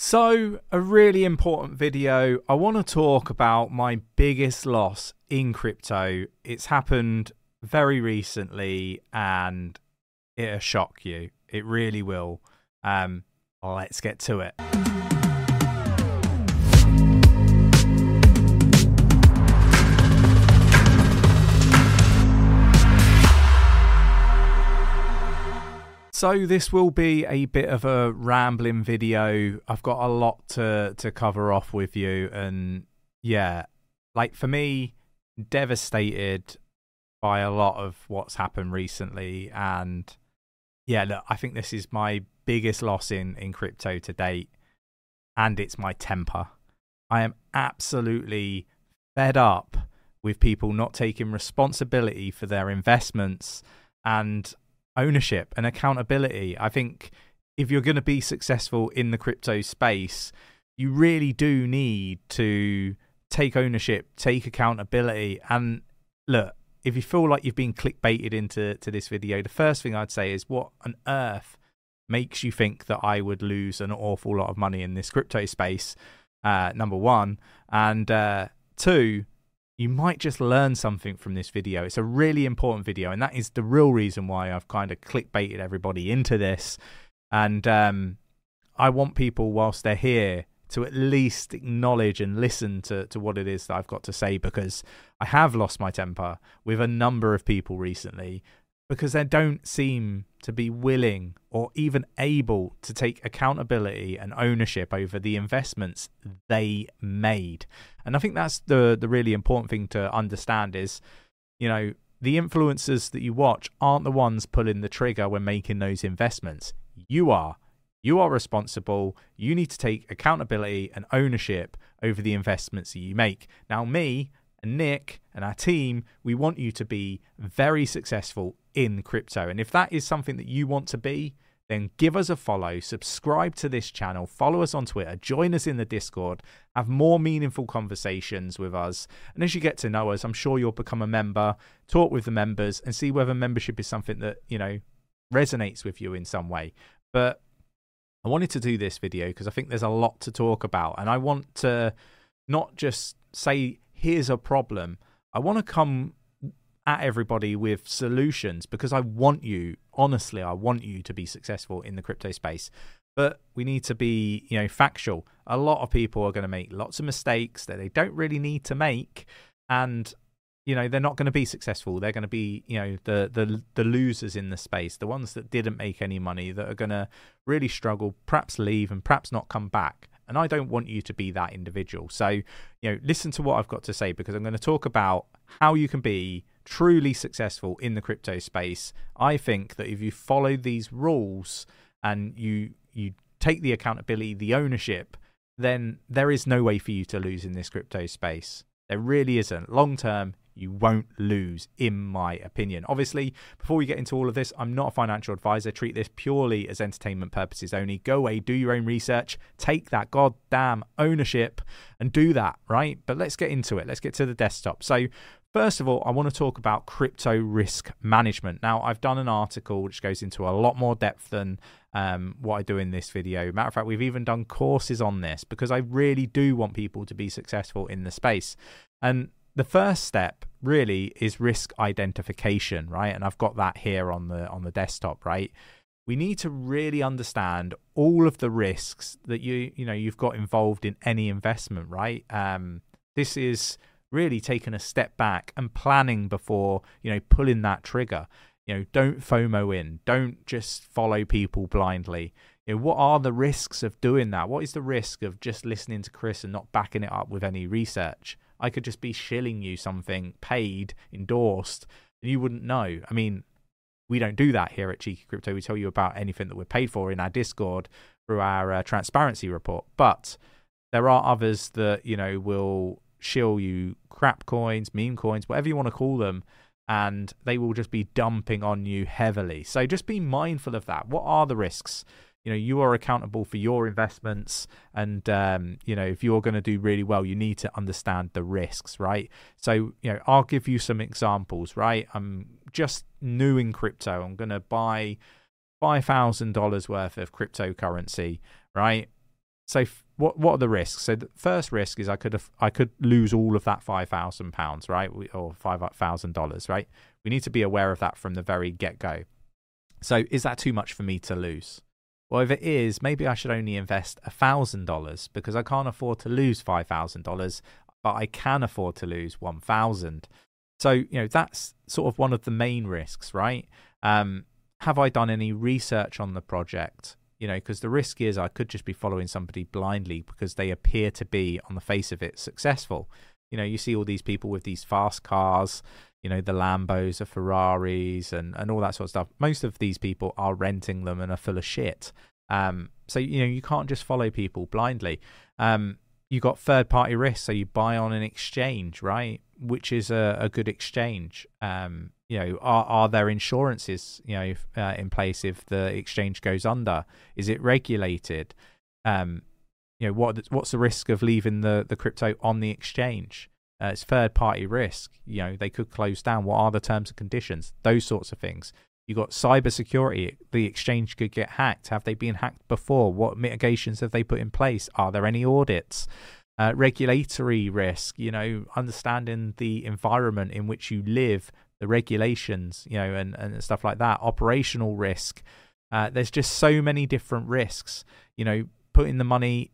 So, a really important video. I want to talk about my biggest loss in crypto. It's happened very recently and it'll shock you. It really will. Um, let's get to it. So this will be a bit of a rambling video. I've got a lot to to cover off with you and yeah, like for me devastated by a lot of what's happened recently and yeah, look, I think this is my biggest loss in in crypto to date and it's my temper. I am absolutely fed up with people not taking responsibility for their investments and ownership and accountability. I think if you're going to be successful in the crypto space, you really do need to take ownership, take accountability. And look, if you feel like you've been clickbaited into to this video, the first thing I'd say is what on earth makes you think that I would lose an awful lot of money in this crypto space? Uh, number one. And uh, two, you might just learn something from this video. It's a really important video, and that is the real reason why I've kind of clickbaited everybody into this. And um, I want people, whilst they're here, to at least acknowledge and listen to, to what it is that I've got to say because I have lost my temper with a number of people recently because they don't seem to be willing or even able to take accountability and ownership over the investments they made. And I think that's the the really important thing to understand is, you know, the influencers that you watch aren't the ones pulling the trigger when making those investments. You are. You are responsible. You need to take accountability and ownership over the investments that you make. Now, me, and Nick and our team, we want you to be very successful in crypto. And if that is something that you want to be, then give us a follow, subscribe to this channel, follow us on Twitter, join us in the Discord, have more meaningful conversations with us. And as you get to know us, I'm sure you'll become a member, talk with the members, and see whether membership is something that, you know, resonates with you in some way. But I wanted to do this video because I think there's a lot to talk about. And I want to not just say here's a problem. I want to come at everybody with solutions because I want you, honestly, I want you to be successful in the crypto space. But we need to be, you know, factual. A lot of people are going to make lots of mistakes that they don't really need to make, and you know they're not going to be successful. They're going to be, you know, the the the losers in the space, the ones that didn't make any money, that are going to really struggle, perhaps leave, and perhaps not come back. And I don't want you to be that individual. So, you know, listen to what I've got to say because I'm going to talk about how you can be truly successful in the crypto space. I think that if you follow these rules and you you take the accountability, the ownership, then there is no way for you to lose in this crypto space. There really isn't. Long term, you won't lose, in my opinion. Obviously, before we get into all of this, I'm not a financial advisor. Treat this purely as entertainment purposes only. Go away, do your own research, take that goddamn ownership, and do that, right? But let's get into it. Let's get to the desktop. So, First of all, I want to talk about crypto risk management. Now, I've done an article which goes into a lot more depth than um, what I do in this video. Matter of fact, we've even done courses on this because I really do want people to be successful in the space. And the first step really is risk identification, right? And I've got that here on the on the desktop, right? We need to really understand all of the risks that you you know you've got involved in any investment, right? Um, this is really taking a step back and planning before you know pulling that trigger. You know, don't FOMO in. Don't just follow people blindly. You know, what are the risks of doing that? What is the risk of just listening to Chris and not backing it up with any research? I could just be shilling you something paid, endorsed, and you wouldn't know. I mean, we don't do that here at Cheeky Crypto. We tell you about anything that we're paid for in our Discord through our uh, transparency report. But there are others that, you know, will shill you crap coins, meme coins, whatever you want to call them, and they will just be dumping on you heavily. So just be mindful of that. What are the risks? you know you are accountable for your investments and um, you know if you're going to do really well you need to understand the risks right so you know i'll give you some examples right i'm just new in crypto i'm going to buy $5000 worth of cryptocurrency right so f- what what are the risks? So the first risk is I could have I could lose all of that five thousand pounds, right, or five thousand dollars, right? We need to be aware of that from the very get go. So is that too much for me to lose? Well, if it is, maybe I should only invest thousand dollars because I can't afford to lose five thousand dollars, but I can afford to lose one thousand. So you know that's sort of one of the main risks, right? Um, have I done any research on the project? You know, because the risk is I could just be following somebody blindly because they appear to be, on the face of it, successful. You know, you see all these people with these fast cars, you know, the Lambos, the Ferraris, and, and all that sort of stuff. Most of these people are renting them and are full of shit. Um, so, you know, you can't just follow people blindly. Um, you got third party risk, so you buy on an exchange, right? Which is a, a good exchange. Um, you know, are are there insurances, you know, uh, in place if the exchange goes under? Is it regulated? Um, you know, what what's the risk of leaving the the crypto on the exchange? Uh, it's third party risk. You know, they could close down. What are the terms and conditions? Those sorts of things. You got cyber security. The exchange could get hacked. Have they been hacked before? What mitigations have they put in place? Are there any audits? Uh, regulatory risk. You know, understanding the environment in which you live, the regulations. You know, and and stuff like that. Operational risk. Uh, there's just so many different risks. You know, putting the money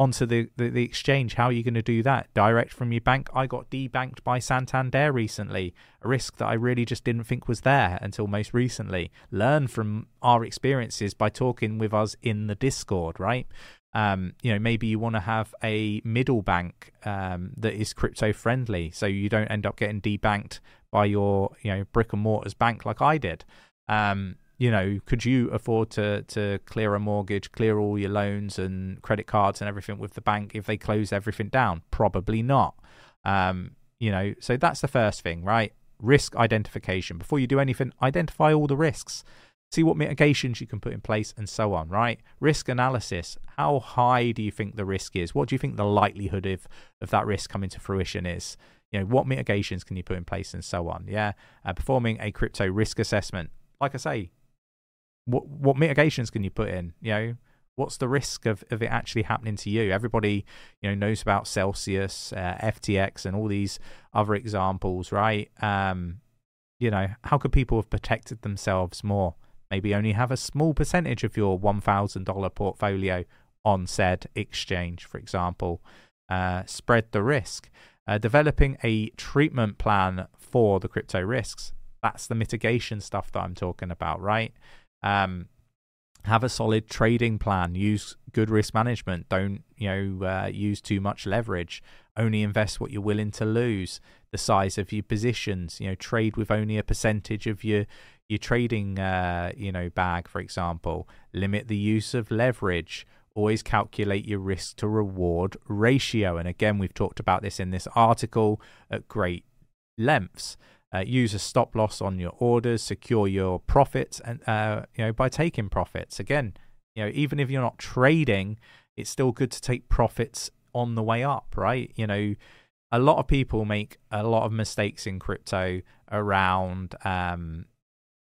onto the, the, the, exchange. How are you going to do that? Direct from your bank? I got debanked by Santander recently, a risk that I really just didn't think was there until most recently. Learn from our experiences by talking with us in the Discord, right? Um, you know, maybe you want to have a middle bank um, that is crypto friendly, so you don't end up getting debanked by your you know brick and mortars bank like I did. Um, you know, could you afford to to clear a mortgage, clear all your loans and credit cards and everything with the bank if they close everything down? Probably not. Um, you know, so that's the first thing, right? Risk identification. Before you do anything, identify all the risks. See what mitigations you can put in place and so on, right? Risk analysis. How high do you think the risk is? What do you think the likelihood of, of that risk coming to fruition is? You know, what mitigations can you put in place and so on? Yeah. Uh, performing a crypto risk assessment. Like I say, what what mitigations can you put in? You know, what's the risk of, of it actually happening to you? Everybody, you know, knows about Celsius, uh, FTX, and all these other examples, right? Um, you know, how could people have protected themselves more? Maybe only have a small percentage of your one thousand dollar portfolio on said exchange, for example. Uh, spread the risk. Uh, developing a treatment plan for the crypto risks. That's the mitigation stuff that I'm talking about, right? Um, have a solid trading plan. Use good risk management. Don't you know uh, use too much leverage. Only invest what you're willing to lose. The size of your positions. You know, trade with only a percentage of your your trading uh, you know bag, for example. Limit the use of leverage. Always calculate your risk to reward ratio. And again, we've talked about this in this article at great lengths. Uh, use a stop loss on your orders, secure your profits, and uh, you know by taking profits. Again, you know even if you're not trading, it's still good to take profits on the way up, right? You know, a lot of people make a lot of mistakes in crypto around, um,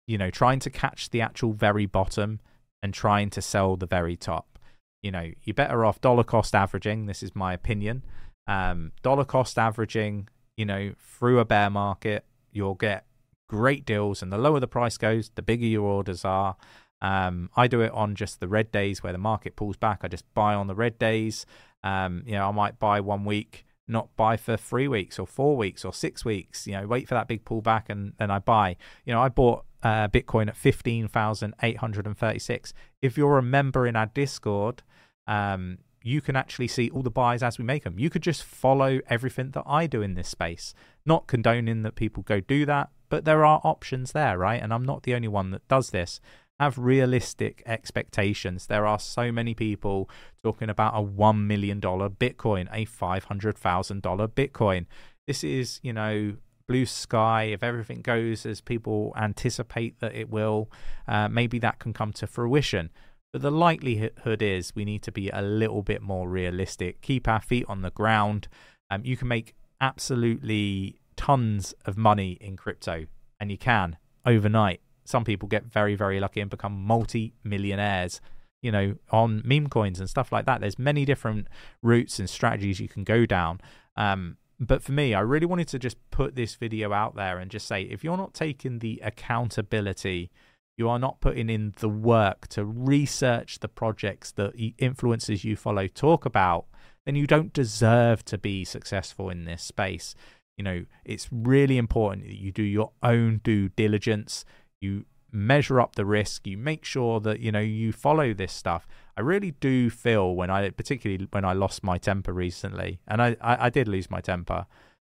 you know, trying to catch the actual very bottom and trying to sell the very top. You know, you're better off dollar cost averaging. This is my opinion. Um, dollar cost averaging, you know, through a bear market you'll get great deals, and the lower the price goes, the bigger your orders are. Um, I do it on just the red days where the market pulls back. I just buy on the red days. Um, you know, I might buy one week, not buy for three weeks or four weeks or six weeks. You know, wait for that big pullback and then I buy. You know, I bought uh, Bitcoin at fifteen thousand eight hundred and thirty-six. If you're a member in our Discord, um, you can actually see all the buys as we make them. You could just follow everything that I do in this space. Not condoning that people go do that, but there are options there, right? And I'm not the only one that does this. Have realistic expectations. There are so many people talking about a $1 million Bitcoin, a $500,000 Bitcoin. This is, you know, blue sky. If everything goes as people anticipate that it will, uh, maybe that can come to fruition. But the likelihood is we need to be a little bit more realistic, keep our feet on the ground. Um, you can make absolutely tons of money in crypto, and you can overnight. Some people get very, very lucky and become multi millionaires. you know, on meme coins and stuff like that. There's many different routes and strategies you can go down. Um, but for me, I really wanted to just put this video out there and just say if you're not taking the accountability, you are not putting in the work to research the projects that influencers you follow talk about, then you don't deserve to be successful in this space. You know, it's really important that you do your own due diligence. You measure up the risk you make sure that you know you follow this stuff. I really do feel when i particularly when i lost my temper recently and i i, I did lose my temper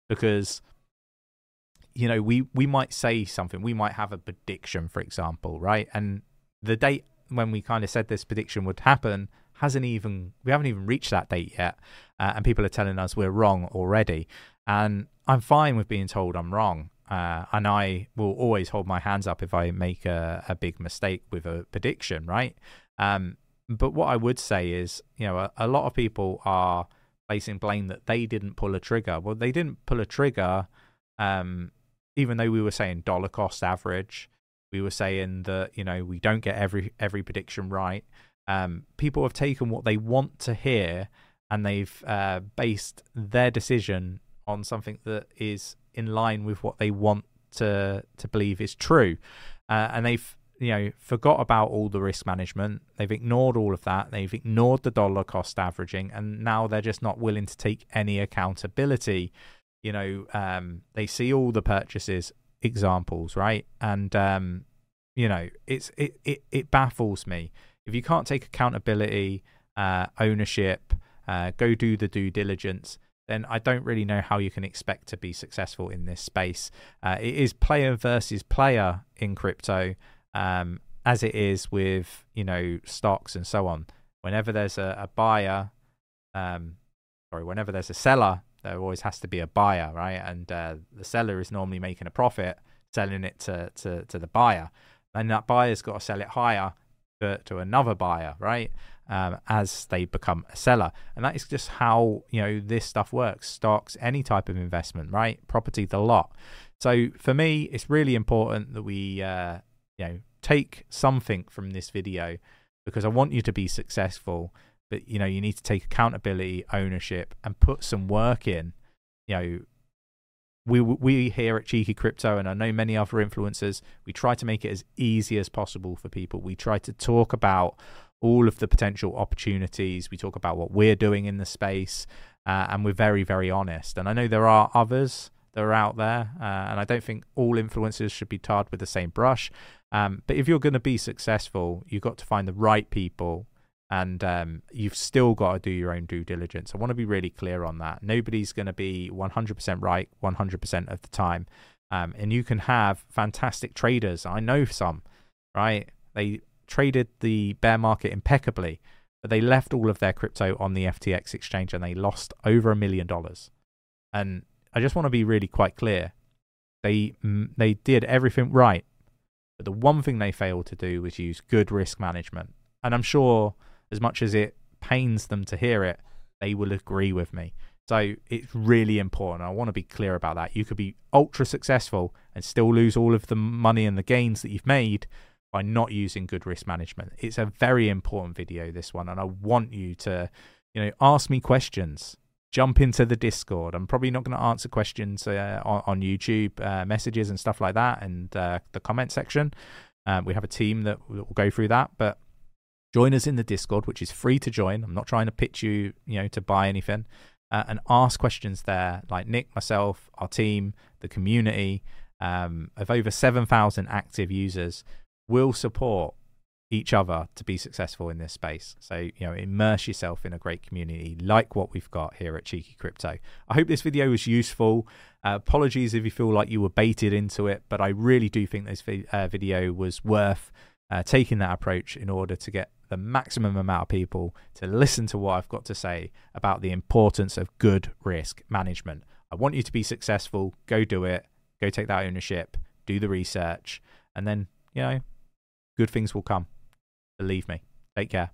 because you know we we might say something we might have a prediction for example right? And the date when we kind of said this prediction would happen hasn't even we haven't even reached that date yet uh, and people are telling us we're wrong already. And i'm fine with being told i'm wrong uh, and I will always hold my hands up if I make a, a big mistake with a prediction, right? Um, but what I would say is, you know, a, a, lot of people are placing blame that they didn't pull a trigger. Well, they didn't pull a trigger, um, even though we were saying dollar cost average. We were saying that you know we don't get every every prediction right. Um, people have taken what they want to hear and they've uh, based their decision on something that is in line with what they want to to believe is true, uh, and they've you know forgot about all the risk management. They've ignored all of that. They've ignored the dollar cost averaging, and now they're just not willing to take any accountability. You know, um, they see all the purchases examples, right? And um, you know, it's it, it it baffles me if you can't take accountability, uh, ownership, uh, go do the due diligence then I don't really know how you can expect to be successful in this space. Uh, it is player versus player in crypto, um, as it is with you know stocks and so on. Whenever there's a, a buyer, um, sorry, whenever there's a seller, there always has to be a buyer, right? And uh, the seller is normally making a profit selling it to to, to the buyer, and that buyer's got to sell it higher to, to another buyer, right? Um, as they become a seller. And that is just how you know this stuff works. Stocks, any type of investment, right? Property, the lot. So for me, it's really important that we uh, you know take something from this video because I want you to be successful. But you know you need to take accountability, ownership, and put some work in. You know we we here at Cheeky Crypto, and I know many other influencers, we try to make it as easy as possible for people. We try to talk about all of the potential opportunities. We talk about what we're doing in the space, uh, and we're very, very honest. And I know there are others that are out there, uh, and I don't think all influencers should be tarred with the same brush. Um, but if you're going to be successful, you've got to find the right people, and um, you've still got to do your own due diligence. I want to be really clear on that. Nobody's going to be 100% right 100% of the time. Um, and you can have fantastic traders. I know some, right? They traded the bear market impeccably, but they left all of their crypto on the FTX exchange and they lost over a million dollars. And I just want to be really quite clear. They mm, they did everything right, but the one thing they failed to do was use good risk management. And I'm sure as much as it pains them to hear it, they will agree with me. So it's really important. I want to be clear about that. You could be ultra successful and still lose all of the money and the gains that you've made by not using good risk management. It's a very important video, this one, and I want you to, you know, ask me questions. Jump into the Discord. I'm probably not going to answer questions uh, on, on, YouTube uh, messages and stuff like that, and uh, the comment section. Um, we have a team that will go through that, but join us in the Discord, which is free to join. I'm not trying to pitch you, you know, to buy anything, uh, and ask questions there, like Nick, myself, our team, the community um, of over 7,000 active users will support each other to be successful in this space. So, you know, immerse yourself in a great community like what we've got here at Cheeky Crypto. I hope this video was useful. Uh, apologies if you feel like you were baited into it, but I really do think this vi- uh, video was worth uh, taking that approach in order to get the maximum amount of people to listen to what I've got to say about the importance of good risk management. I want you to be successful. Go do it. Go take that ownership. Do the research. And then, you know, good things will come. Believe me. Take care.